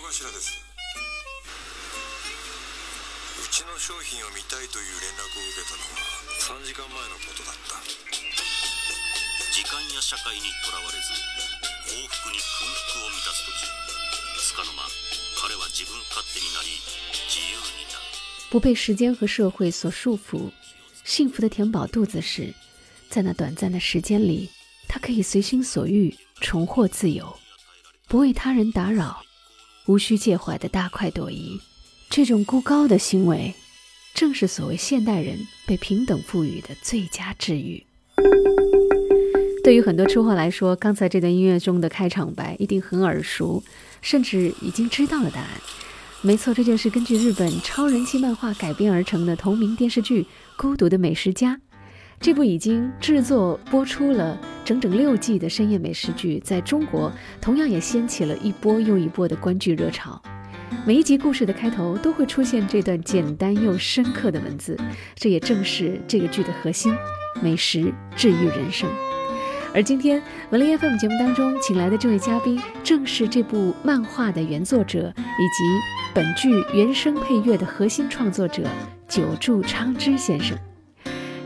頭です。うちの商品を見たいという連絡を受けたのは3時間前のことだった。時間や社会にとらわれず幸福に空腹を満たす途中。つかの間彼は自分勝手になり自由になる。不被时间和社会所束缚，幸福的填饱肚子时，在那短暂的时间里，他可以随心所欲，重获自由，不为他人打扰，无需介怀的大快朵颐。这种孤高的行为，正是所谓现代人被平等赋予的最佳治愈。对于很多吃货来说，刚才这段音乐中的开场白一定很耳熟，甚至已经知道了答案。没错，这就是根据日本超人气漫画改编而成的同名电视剧《孤独的美食家》。这部已经制作播出了整整六季的深夜美食剧，在中国同样也掀起了一波又一波的观剧热潮。每一集故事的开头都会出现这段简单又深刻的文字，这也正是这个剧的核心：美食治愈人生。而今天文林 FM 节目当中请来的这位嘉宾，正是这部漫画的原作者以及本剧原声配乐的核心创作者久住昌之先生。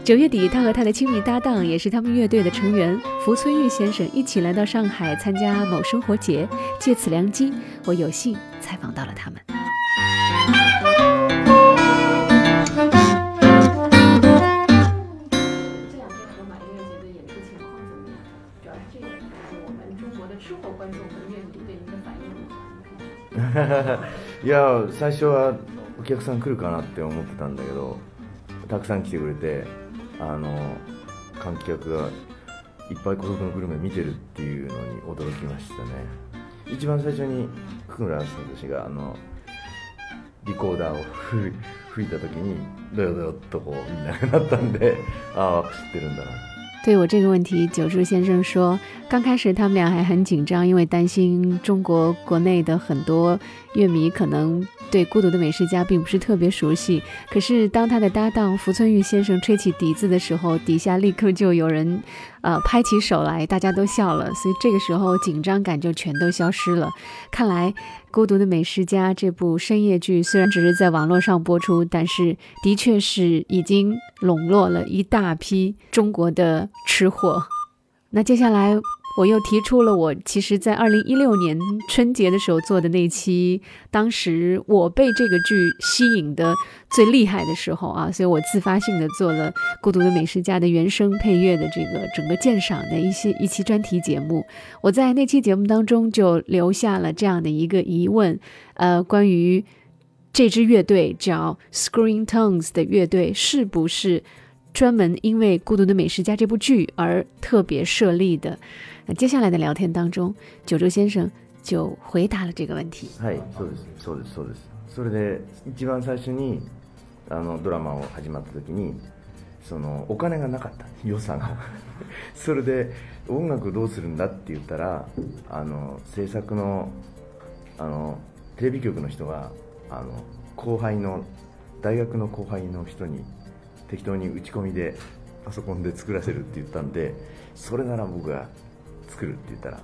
九月底，他和他的亲密搭档，也是他们乐队的成员福村玉先生，一起来到上海参加某生活节。借此良机，我有幸采访到了他们。这两天河马音乐节的演出情况怎么样？主要是这个，我们中国的吃货观众和乐迷对您的反应如何？いや最初はお客さん来るかなって思ってたんだけどたくさん来てくれて あの観客がいっぱい孤独のグルメ見てるっていうのに驚きましたね。一番最初に福村聡があのリコーダーを 吹いた時にドヨドヨっとこうみんながなったんでああ知ってるんだなって。对我这个问题，九叔先生说，刚开始他们俩还很紧张，因为担心中国国内的很多乐迷可能对《孤独的美食家》并不是特别熟悉。可是当他的搭档福村玉先生吹起笛子的时候，底下立刻就有人，呃，拍起手来，大家都笑了。所以这个时候紧张感就全都消失了。看来。《孤独的美食家》这部深夜剧虽然只是在网络上播出，但是的确是已经笼络了一大批中国的吃货。那接下来。我又提出了我其实，在二零一六年春节的时候做的那期，当时我被这个剧吸引的最厉害的时候啊，所以我自发性的做了《孤独的美食家》的原声配乐的这个整个鉴赏的一些一期专题节目。我在那期节目当中就留下了这样的一个疑问，呃，关于这支乐队叫 Screen Tones 的乐队是不是专门因为《孤独的美食家》这部剧而特别设立的？那接下来的聊天当中，九州先生就回答了这个问题。はい、そうです、そうです、そうです。それで一番最初にあのドラマを始まった時に、そのお金がなかった予算が。それで音楽どうするんだって言ったら、あの制作のあのテレビ局の人があの後輩の大学の後輩の人に適当に打ち込みでパソコンで作らせるって言ったんで、それなら僕が作るって言ったら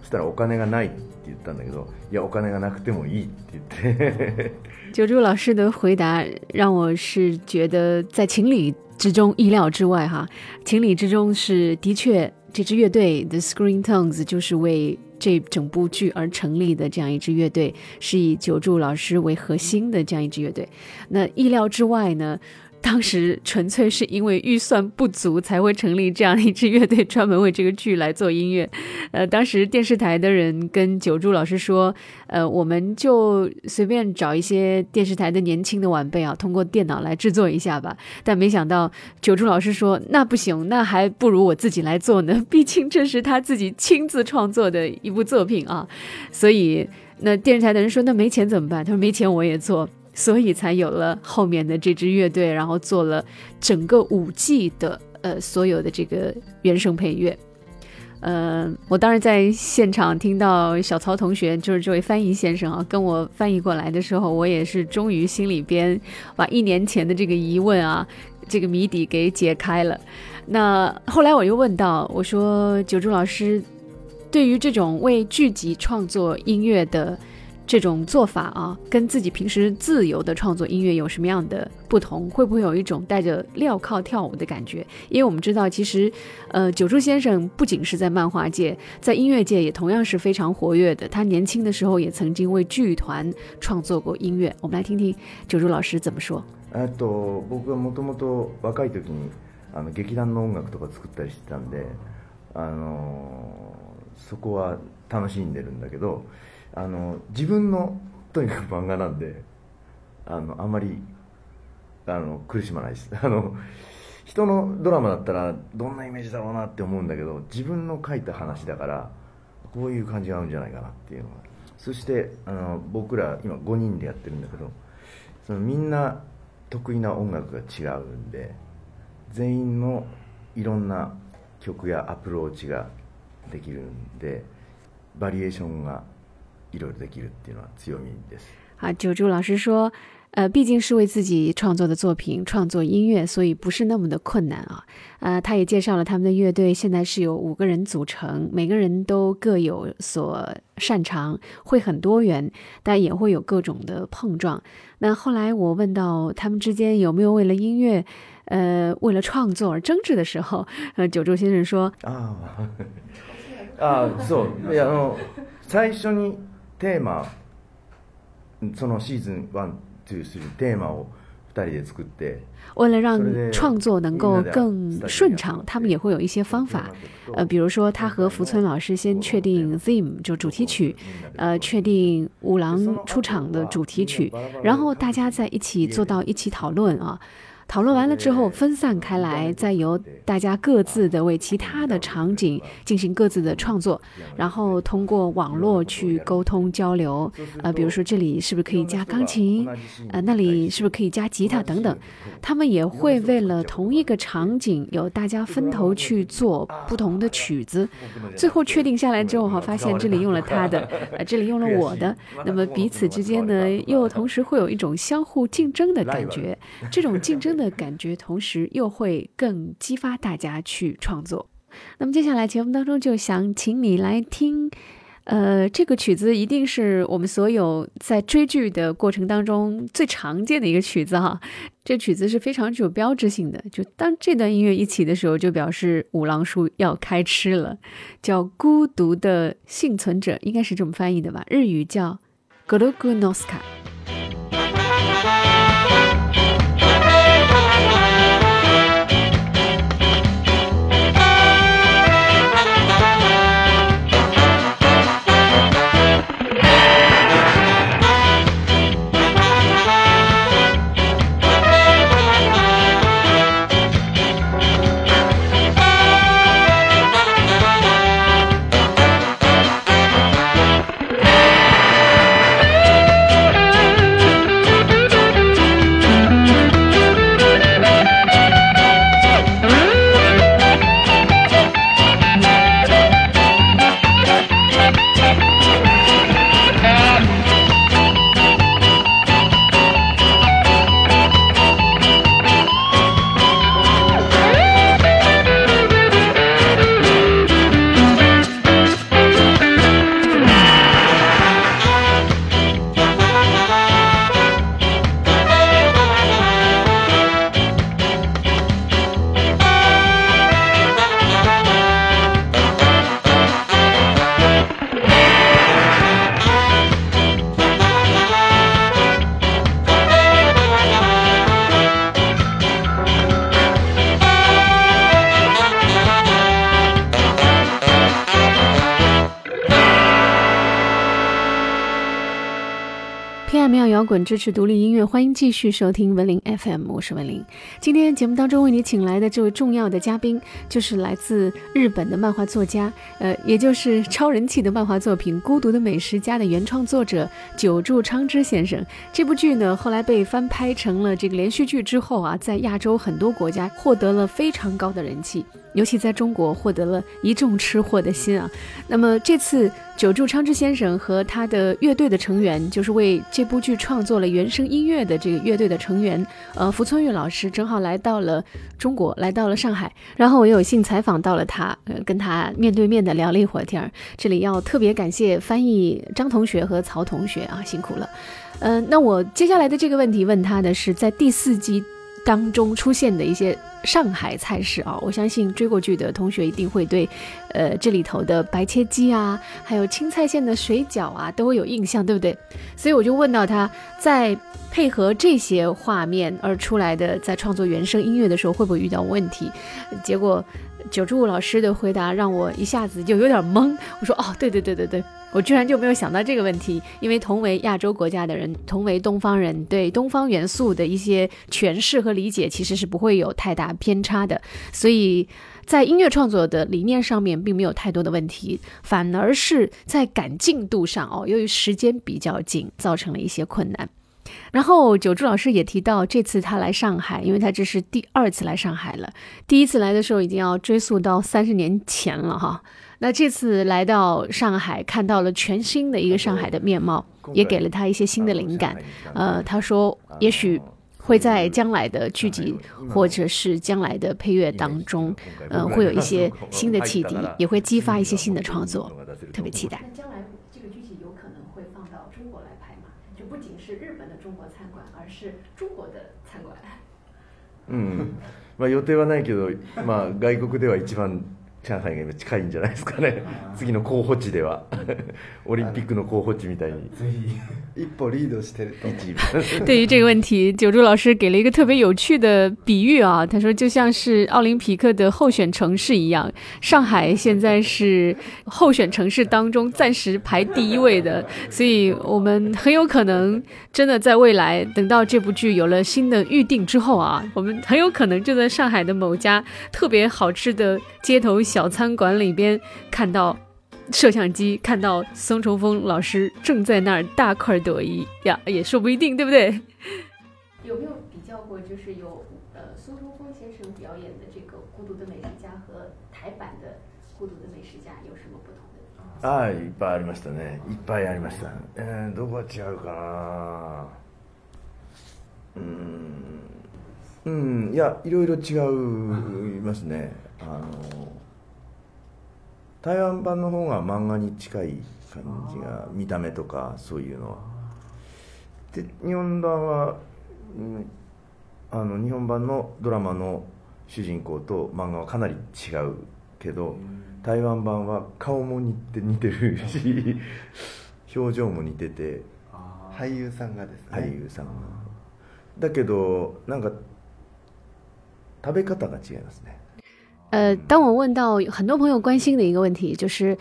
そしたらお金がないって言ったんだけどいやお金がなくてもいいって言って九柱老师的回答让我是觉得在情理之中意料之外哈，情理之中是的确这支乐队 The Screen Tones 就是为这整部剧而成立的这样一支乐队，是以九柱老师为核心的这样一支乐队。那意料之外呢？ 当时纯粹是因为预算不足才会成立这样一支乐队，专门为这个剧来做音乐。呃，当时电视台的人跟九柱老师说：“呃，我们就随便找一些电视台的年轻的晚辈啊，通过电脑来制作一下吧。”但没想到九柱老师说：“那不行，那还不如我自己来做呢，毕竟这是他自己亲自创作的一部作品啊。”所以，那电视台的人说：“那没钱怎么办？”他说：“没钱我也做。”所以才有了后面的这支乐队，然后做了整个五季的呃所有的这个原声配乐。呃，我当时在现场听到小曹同学，就是这位翻译先生啊，跟我翻译过来的时候，我也是终于心里边把一年前的这个疑问啊，这个谜底给解开了。那后来我又问到，我说九柱老师，对于这种为剧集创作音乐的。这种做法啊，跟自己平时自由的创作音乐有什么样的不同？会不会有一种带着镣铐跳舞的感觉？因为我们知道，其实，呃，久住先生不仅是在漫画界，在音乐界也同样是非常活跃的。他年轻的时候也曾经为剧团创作过音乐。我们来听听久住老师怎么说。えっと僕はもともと若い時にあの劇団の音楽とか作ったりしてたんで、あのそこは楽しんでるんだけど。 あの自分のとにかく漫画なんであのあんまりあの苦しまないです。あの人のドラマだったらどんなイメージだろうなって思うんだけど自分の書いた話だからこういう感じが合うんじゃないかなっていうのが。そしてあの僕ら今5人でやってるんだけどそのみんな得意な音楽が違うんで全員のいろんな曲やアプローチができるんでバリエーションがいろいろできるっていうのは強みです。啊，九柱老师说，呃，毕竟是为自己创作的作品创作音乐，所以不是那么的困难啊。呃，他也介绍了他们的乐队，现在是有五个人组成，每个人都各有所擅长，会很多元，但也会有各种的碰撞。那后来我问到他们之间有没有为了音乐，呃，为了创作而争执的时候，呃，九柱先生说啊啊，そういやあの最初に テーマそのシーズン1、2、3テーマを2人で作って为了让创作能够更顺畅，他们也会有一些方法。呃，比如说他和福村老师先确定 theme 就主题曲，呃，确定五郎出场的主题曲，然后大家在一起坐到一起讨论啊。 讨论完了之后，分散开来，再由大家各自的为其他的场景进行各自的创作，然后通过网络去沟通交流。呃，比如说这里是不是可以加钢琴？呃，那里是不是可以加吉他等等？他们也会为了同一个场景，有大家分头去做不同的曲子。最后确定下来之后，哈，发现这里用了他的，呃，这里用了我的。那么彼此之间呢，又同时会有一种相互竞争的感觉。这种竞争的。的感觉，同时又会更激发大家去创作。那么接下来节目当中就想请你来听，呃，这个曲子一定是我们所有在追剧的过程当中最常见的一个曲子哈。这曲子是非常具有标志性的，就当这段音乐一起的时候，就表示五郎叔要开吃了，叫《孤独的幸存者》，应该是这么翻译的吧？日语叫 “Gorogunoska”。支持独立音乐，欢迎继续收听文林 FM，我是文林。今天节目当中为你请来的这位重要的嘉宾，就是来自日本的漫画作家，呃，也就是超人气的漫画作品《孤独的美食家》的原创作者久住昌之先生。这部剧呢，后来被翻拍成了这个连续剧之后啊，在亚洲很多国家获得了非常高的人气，尤其在中国获得了一众吃货的心啊。那么这次。久住昌之先生和他的乐队的成员，就是为这部剧创作了原声音乐的这个乐队的成员，呃，福村玉老师正好来到了中国，来到了上海，然后我有幸采访到了他，呃，跟他面对面的聊了一会儿天儿。这里要特别感谢翻译张同学和曹同学啊，辛苦了。嗯，那我接下来的这个问题问他的是，在第四季当中出现的一些上海菜式啊，我相信追过剧的同学一定会对，呃，这里头的白切鸡啊，还有青菜馅的水饺啊，都会有印象，对不对？所以我就问到他在配合这些画面而出来的，在创作原声音乐的时候会不会遇到问题？结果九柱老师的回答让我一下子就有点懵。我说哦，对对对对对。我居然就没有想到这个问题，因为同为亚洲国家的人，同为东方人，对东方元素的一些诠释和理解，其实是不会有太大偏差的。所以在音乐创作的理念上面，并没有太多的问题，反而是在赶进度上哦，由于时间比较紧，造成了一些困难。然后九柱老师也提到，这次他来上海，因为他这是第二次来上海了，第一次来的时候已经要追溯到三十年前了哈。那这次来到上海，看到了全新的一个上海的面貌，也给了他一些新的灵感。呃，他说，也许会在将来的剧集或者是将来的配乐当中，呃，会有一些新的启迪，也会激发一些新的创作，特别期待。那将来这个剧集有可能会放到中国来拍吗？就不仅是日本的中国餐馆，而是中国的餐馆。嗯，まあ予定はないけど、まあ外国では一番。 上海が今近いんじゃないですかね、次の候補地ではオリンピックの候補地みたいにぜひ一歩リードしてる对于这个问题，九柱老师给了一个特别有趣的比喻啊，他说就像是奥林匹克的候选城市一样，上海现在是候选城市当中暂时排第一位的，所以我们很有可能真的在未来等到这部剧有了新的预定之后啊，我们很有可能就在上海的某家特别好吃的街头。 小餐馆里边看到摄像机，看到松重峰老师正在那儿大快朵颐呀，也说不一定，对不对？有没有比较过，就是有呃松重峰先生表演的这个《孤独的美食家》和台版的《孤独的美食家》有什么不同的？ああ、いっぱいありましたね。いっぱいありました。えー、どこが違うかな。うん、うん、いや、いろいろ違いますね。あの。 台湾版の方が漫画に近い感じが見た目とかそういうのは。で日本版は、うん、あの日本版のドラマの主人公と漫画はかなり違うけど台湾版は顔も似て似てるし 表情も似てて俳優さんがですね。俳優さんが。だけどなんか食べ方が違いますね呃，当我问到很多朋友关心的一个问题，就是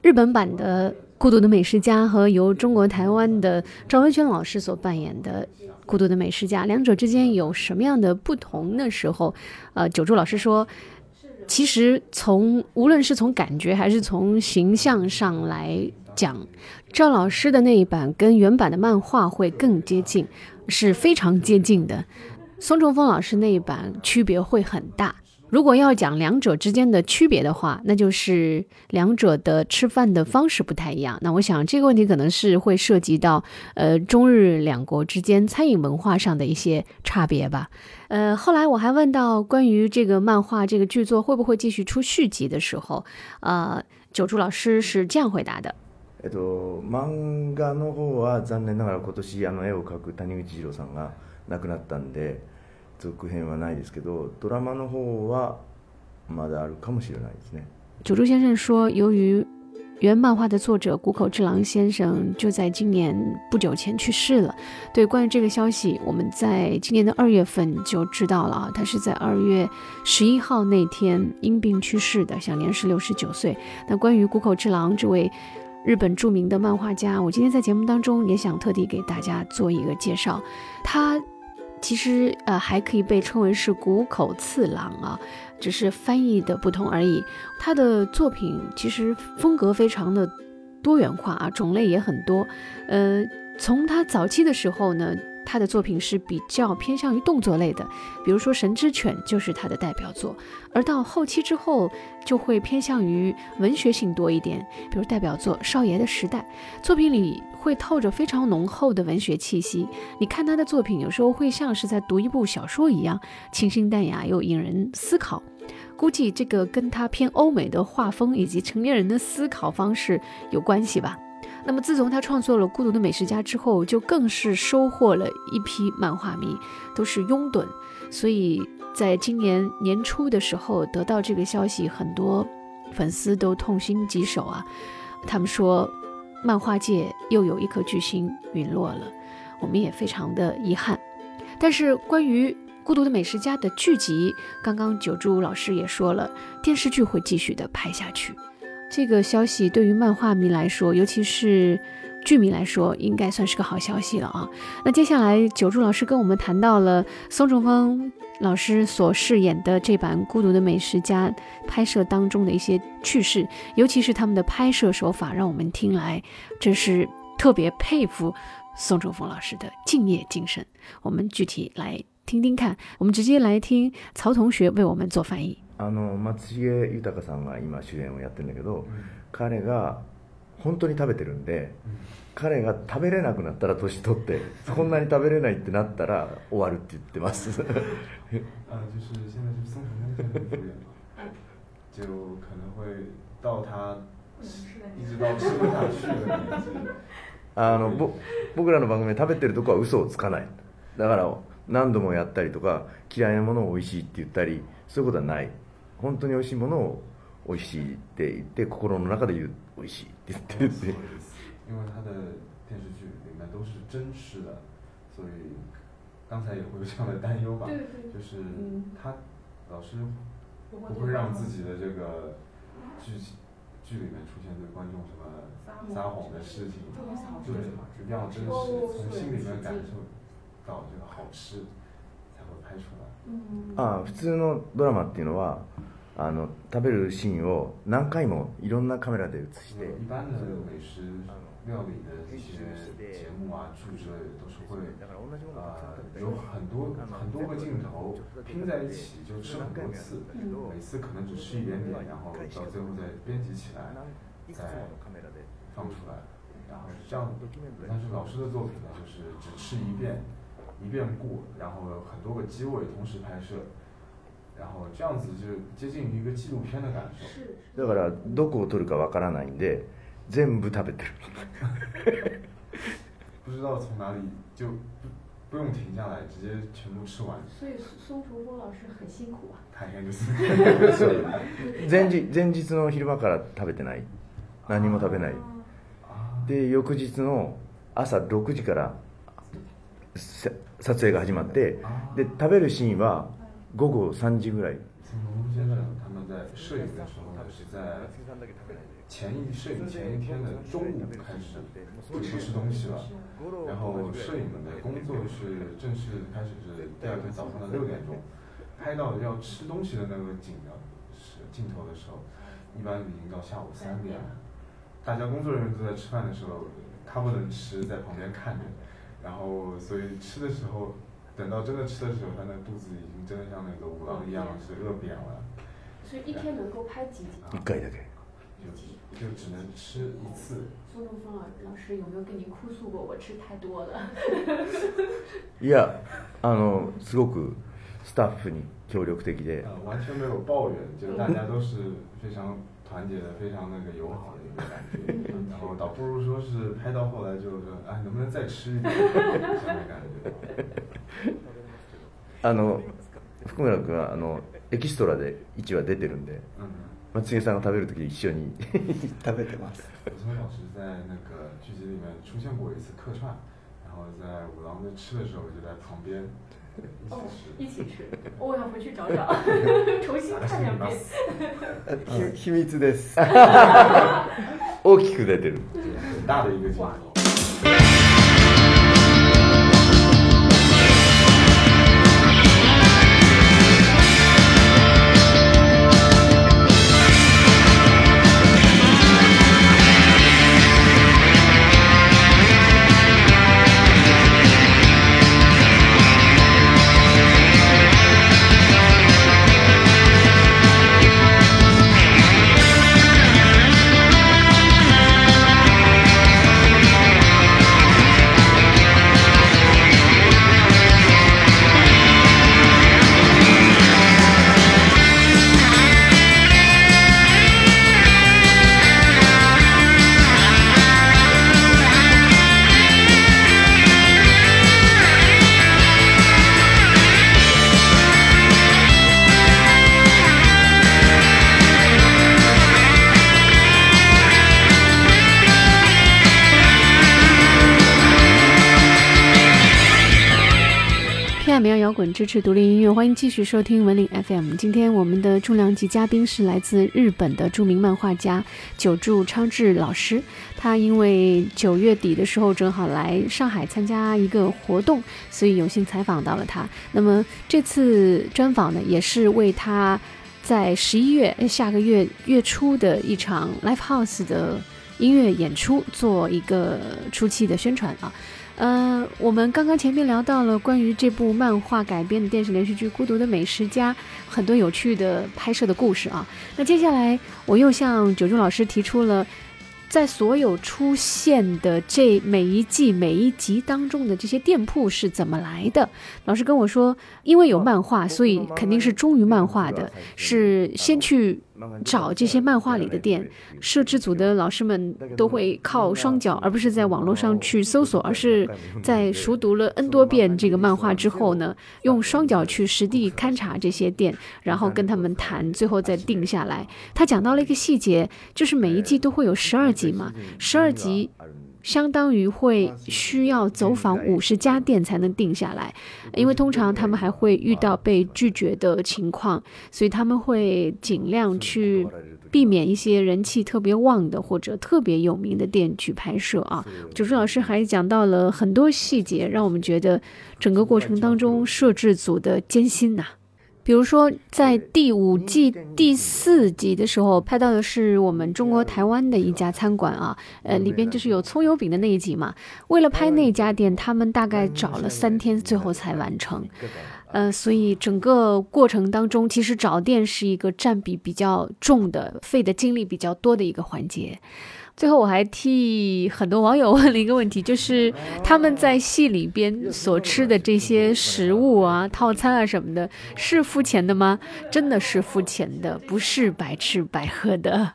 日本版的《孤独的美食家》和由中国台湾的赵文轩老师所扮演的《孤独的美食家》，两者之间有什么样的不同的时候，呃，九柱老师说，其实从无论是从感觉还是从形象上来讲，赵老师的那一版跟原版的漫画会更接近，是非常接近的。松重峰老师那一版区别会很大。如果要讲两者之间的区别的话，那就是两者的吃饭的方式不太一样。那我想这个问题可能是会涉及到呃中日两国之间餐饮文化上的一些差别吧。呃，后来我还问到关于这个漫画这个剧作会不会继续出续集的时候，呃，九柱老师是这样回答的。えっと漫画の方は残念ながら今年あの絵を描く谷口二郎さんが亡くなったんで。 続編はないですけどドラマの方はまだあるかもしれないですね。九柱先生说，由于原漫画的作者谷口治郎先生就在今年不久前去世了。对，关于这个消息，我们在今年的二月份就知道了啊，他是在二月十一号那天因病去世的，享年是六十九岁。那关于谷口治郎这位日本著名的漫画家，我今天在节目当中也想特地给大家做一个介绍，他。 其实，呃，还可以被称为是谷口次郎啊，只是翻译的不同而已。他的作品其实风格非常的多元化啊，种类也很多。呃，从他早期的时候呢，他的作品是比较偏向于动作类的，比如说《神之犬》就是他的代表作，而到后期之后就会偏向于文学性多一点，比如代表作《少爷的时代》，作品里会透着非常浓厚的文学气息。你看他的作品，有时候会像是在读一部小说一样，清新淡雅又引人思考。估计这个跟他偏欧美的画风以及成年人的思考方式有关系吧。那么，自从他创作了《孤独的美食家》之后，就更是收获了一批漫画迷，都是拥趸。所以，在今年年初的时候得到这个消息，很多粉丝都痛心疾首啊。他们说，漫画界又有一颗巨星陨落了，我们也非常的遗憾。但是，关于《孤独的美食家》的剧集，刚刚九柱老师也说了，电视剧会继续的拍下去。这个消息对于漫画迷来说，尤其是剧迷来说，应该算是个好消息了啊。那接下来，九柱老师跟我们谈到了宋仲峰老师所饰演的这版《孤独的美食家》拍摄当中的一些趣事，尤其是他们的拍摄手法，让我们听来真是特别佩服宋仲峰老师的敬业精神。我们具体来听听看，我们直接来听曹同学为我们做翻译。あの松重豊さんが今主演をやってるんだけど、彼が本当に食べてるんで、彼が食べれなくなったら年取ってこんなに食べれないってなったら終わるって言ってます啊，就是现在是宋承峰先生主演嘛，就可能会到他一直到吃不下去的年纪。あのぼ僕らの番組で食べてるとこは嘘をつかないだから何度もやったりとか嫌いなものを美味しいって言ったりそういうことはない本当に美味しいものを美味しいって言って心の中で言う美味しいって言ってるって因为他的电视剧里面都是真吃的，所以刚才也会有这样的担忧吧？对对就是嗯他老是不不会让自己的这个剧情剧里面出现对观众什么撒谎的事情，对，一定要真实，从心里面感受到这个好吃才会拍出来。嗯ああ普通のドラマっていうのはあの食べるシーンを何回もいろんなカメラで映して一般的美食料理的一些节目啊、剧之类的，都是会呃有很多很多个镜头拼在一起，就吃很多次，每次可能只吃一点点，然后到最后再编辑起来，再放出来，然后这样。但是老师的作品呢，就是只吃一遍，一遍过，然后有很多个机位同时拍摄，然。后这样子就接近于一个纪录片的感受。是。だからどこを撮るかわからないんで全部食べてる。不知道从哪里就不不用停下来，直接全部吃完，所以松重丰老师很辛苦啊。大変です。そ う前日前日の昼間から食べてない。何も食べない。あで翌日の朝6時からせ撮影が始まってで食べるシーンは午後3時ぐらい从龙先生他们在摄影的时候呢，是在前一摄影前一天的中午开始就不吃东西了，然后摄影的工作是正式开始是第二天早上的六点钟，拍到要吃东西的那个景的是镜头的时候，一般已经到下午三点了。大家工作人员都在吃饭的时候，他不能吃，在旁边看着，然后所以吃的时候， 等到真的吃的时候，他那肚子已经真的像那个五郎一样是饿扁了，所以一天能够拍几集？ 1回だけ就就只能吃一次。松重丰老老师有没有跟你哭诉过我吃太多了？いやあのすごくスタッフに協力的で呃，完全没有抱怨，就大家都是非常 团结的，非常那个友好的一个感觉。然后倒不如说是拍到后来就说，哎，能不能再吃一点这样的感觉。あの福村君はあのエキストラで1話出てるんで嗯，松重さんが食べる時一緒に食べてます我从老师在那个剧集里面出现过一次客串，然后在五郎在吃的时候就在旁边一 哦起，吃。一起吃，我要回去找找，重新看两遍。あひ秘密です大きく出てる很大的一个镜头。 支持独立音乐，欢迎继续收听文岭 FM。今天我们的重量级嘉宾是来自日本的著名漫画家久住昌志老师。他因为九月底的时候正好来上海参加一个活动，所以有幸采访到了他。那么这次专访呢，也是为他在十一月下个月月初的一场 Live House 的音乐演出做一个初期的宣传啊。呃，我们刚刚前面聊到了关于这部漫画改编的电视连续剧《孤独的美食家》，很多有趣的拍摄的故事啊。那接下来我又向九柱老师提出了，在所有出现的这每一季每一集当中的这些店铺是怎么来的？老师跟我说，因为有漫画，所以肯定是忠于漫画的，是先去。找这些漫画里的店，摄制组的老师们都会靠双脚，而不是在网络上去搜索，而是在熟读了 N 多遍这个漫画之后呢，用双脚去实地勘察这些店，然后跟他们谈，最后再定下来。他讲到了一个细节，就是每一季都会有十二集嘛，十二集。相当于会需要走访五十家店才能定下来，因为通常他们还会遇到被拒绝的情况，所以他们会尽量去避免一些人气特别旺的或者特别有名的店去拍摄啊。九叔老师还讲到了很多细节，让我们觉得整个过程当中摄制组的艰辛呐。比如说，在第五季第四集的时候，拍到的是我们中国台湾的一家餐馆啊，呃，里边就是有葱油饼的那一集嘛。为了拍那家店，他们大概找了三天，最后才完成。呃，所以整个过程当中，其实找店是一个占比比较重的、费的精力比较多的一个环节。最后，我还替很多网友问了一个问题，就是他们在戏里边所吃的这些食物啊、套餐啊什么的，是付钱的吗？真的是付钱的，不是白吃白喝的。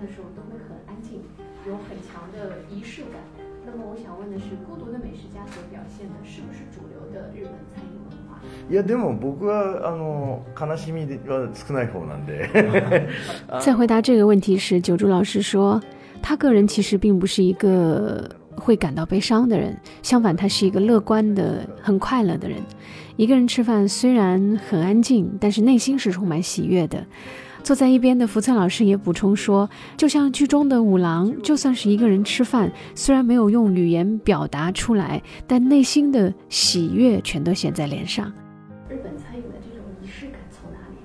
的时候都会很安静，有很强的仪式感。那么我想问的是，孤独的美食家所表现的是不是主流的日本餐饮文化？いやでも僕はあの悲しみは少ない方なんで。在回答这个问题时，九柱老师说，他个人其实并不是一个会感到悲伤的人，相反，他是一个乐观的、很快乐的人。一个人吃饭虽然很安静，但是内心是充满喜悦的。 坐在一边的福策老师也补充说，就像剧中的五郎，就算是一个人吃饭，虽然没有用语言表达出来，但内心的喜悦全都显在脸上。日本餐饮的这种仪式感从哪里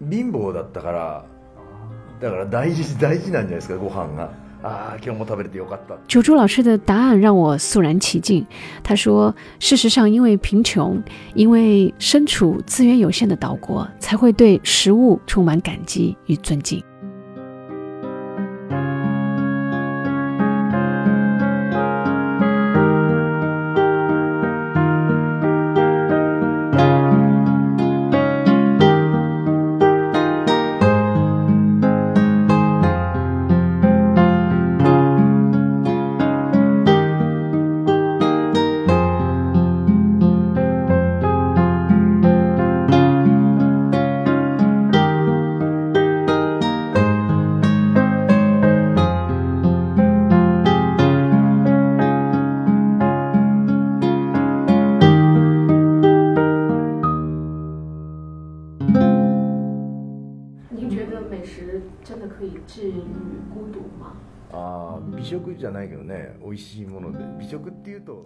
来？貧乏だったから、だから大事大事なんじゃないですかご飯が。 啊，今日も食べれてよかった。九柱老师的答案让我肃然起敬。他说：“事实上，因为贫穷，因为身处资源有限的岛国，才会对食物充满感激与尊敬。”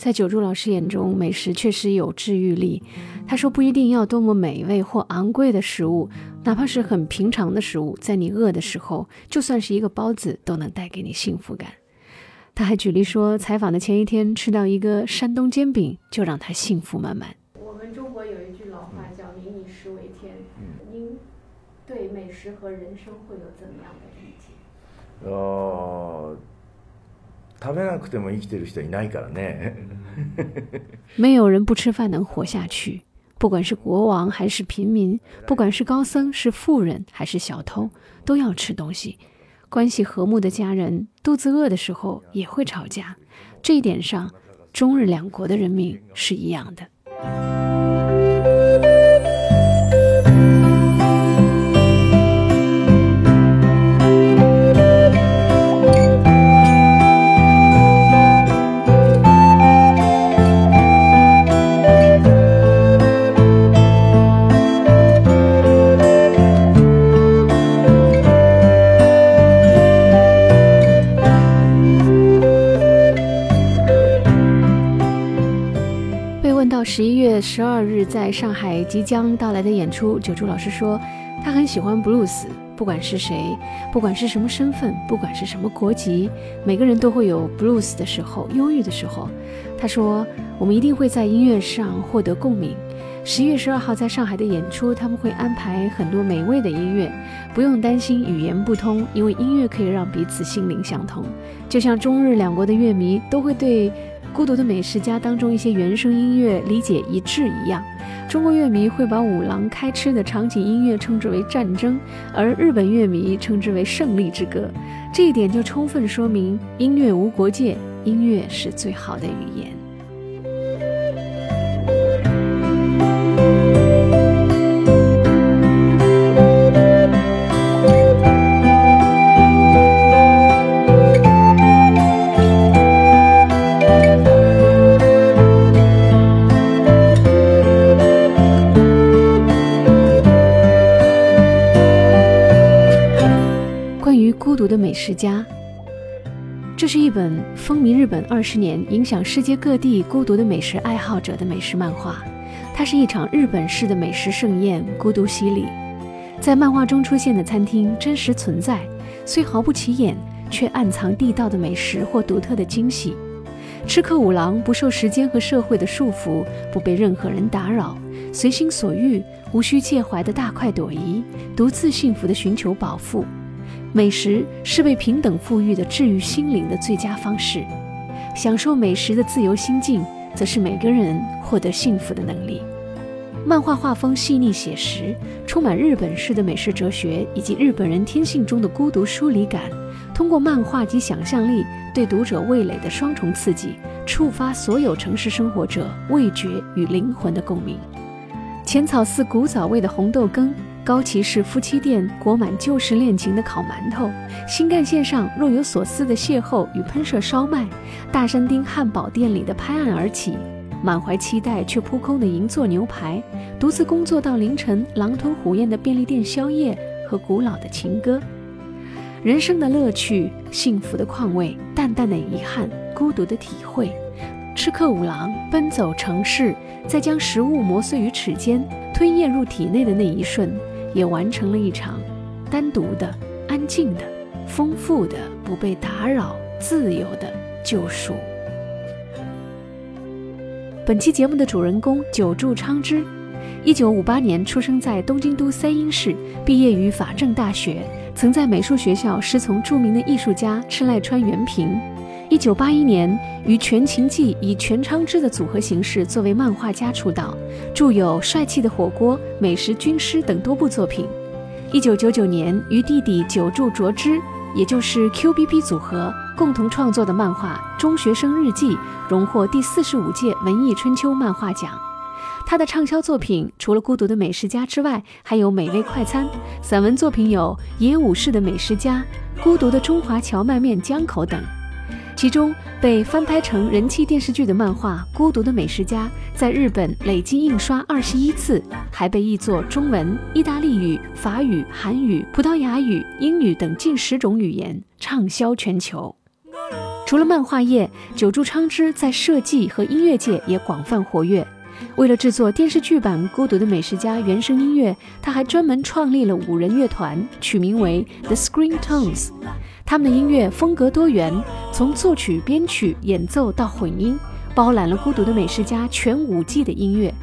在九柱老师眼中，美食确实有治愈力。他说，不一定要多么美味或昂贵的食物，哪怕是很平常的食物，在你饿的时候，就算是一个包子，都能带给你幸福感。他还举例说，采访的前一天吃到一个山东煎饼，就让他幸福满满。我们中国有一句老话叫“民以食为天”，您对美食和人生会有怎么样的理解？哦。食べなくても生きてる人いないからね。没有人不吃饭能活下去， 不管是国王还是平民，不管是高僧是富人还是小偷，都要吃东西。关系和睦的家人，肚子饿的时候也会吵架。这一点上，中日两国的人民是一样的。 上海即将到来的演出，九柱老师说，他很喜欢布鲁斯，不管是谁，不管是什么身份，不管是什么国籍，每个人都会有布鲁斯的时候，忧郁的时候。他说，我们一定会在音乐上获得共鸣。十一月十二号在上海的演出，他们会安排很多美味的音乐，不用担心语言不通，因为音乐可以让彼此心灵相通，就像中日两国的乐迷都会对。《孤独的美食家》当中一些原声音乐理解一致一样，中国乐迷会把五郎开吃的场景音乐称之为战争，而日本乐迷称之为胜利之歌。这一点就充分说明音乐无国界，音乐是最好的语言。的美食家，这是一本风靡日本二十年、影响世界各地孤独的美食爱好者的美食漫画。它是一场日本式的美食盛宴，孤独洗礼。在漫画中出现的餐厅真实存在，虽毫不起眼，却暗藏地道的美食或独特的惊喜。吃客五郎不受时间和社会的束缚，不被任何人打扰，随心所欲，无需介怀的大快朵颐，独自幸福地寻求饱腹。美食是被平等富裕的治愈心灵的最佳方式，享受美食的自由心境，则是每个人获得幸福的能力。漫画画风细腻写实，充满日本式的美食哲学以及日本人天性中的孤独疏离感，通过漫画及想象力对读者味蕾的双重刺激，触发所有城市生活者味觉与灵魂的共鸣。浅草寺古早味的红豆羹。高崎市夫妻店裹满旧时恋情的烤馒头，新干线上若有所思的邂逅与喷射烧麦，大山町汉堡店里的拍案而起，满怀期待却扑空的银座牛排，独自工作到凌晨狼吞虎咽的便利店宵夜和古老的情歌，人生的乐趣、幸福的况味、淡淡的遗憾、孤独的体会，吃客五郎奔走城市，在将食物磨碎于齿间，吞咽入体内的那一瞬。也完成了一场单独的、安静的、丰富的、不被打扰、自由的救赎。本期节目的主人公久住昌之，一九五八年出生在东京都三鹰市，毕业于法政大学，曾在美术学校师从著名的艺术家赤濑川原平。一九八一年，于全情记以全昌之的组合形式作为漫画家出道，著有《帅气的火锅》《美食军师》等多部作品。一九九九年，与弟弟久住卓之，也就是 QBB 组合共同创作的漫画《中学生日记》荣获第四十五届文艺春秋漫画奖。他的畅销作品除了《孤独的美食家》之外，还有《美味快餐》，散文作品有《野武士的美食家》《孤独的中华荞麦面江口》等。其中被翻拍成人气电视剧的漫画《孤独的美食家》在日本累计印刷二十一次，还被译作中文、意大利语、法语、韩语、葡萄牙语、英语等近十种语言，畅销全球。除了漫画业，久住昌之在设计和音乐界也广泛活跃。为了制作电视剧版《孤独的美食家》原声音乐，他还专门创立了五人乐团，取名为 The Screen Tones。他们的音乐风格多元，从作曲、编曲、演奏到混音，包揽了《孤独的美食家》全五季的音乐。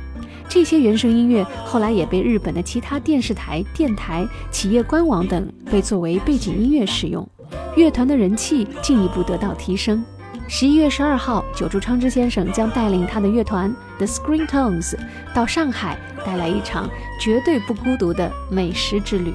这些原声音乐后来也被日本的其他电视台、电台、企业官网等被作为背景音乐使用，乐团的人气进一步得到提升。十一月十二号，久住昌之先生将带领他的乐团 The Screen Tones 到上海，带来一场绝对不孤独的美食之旅。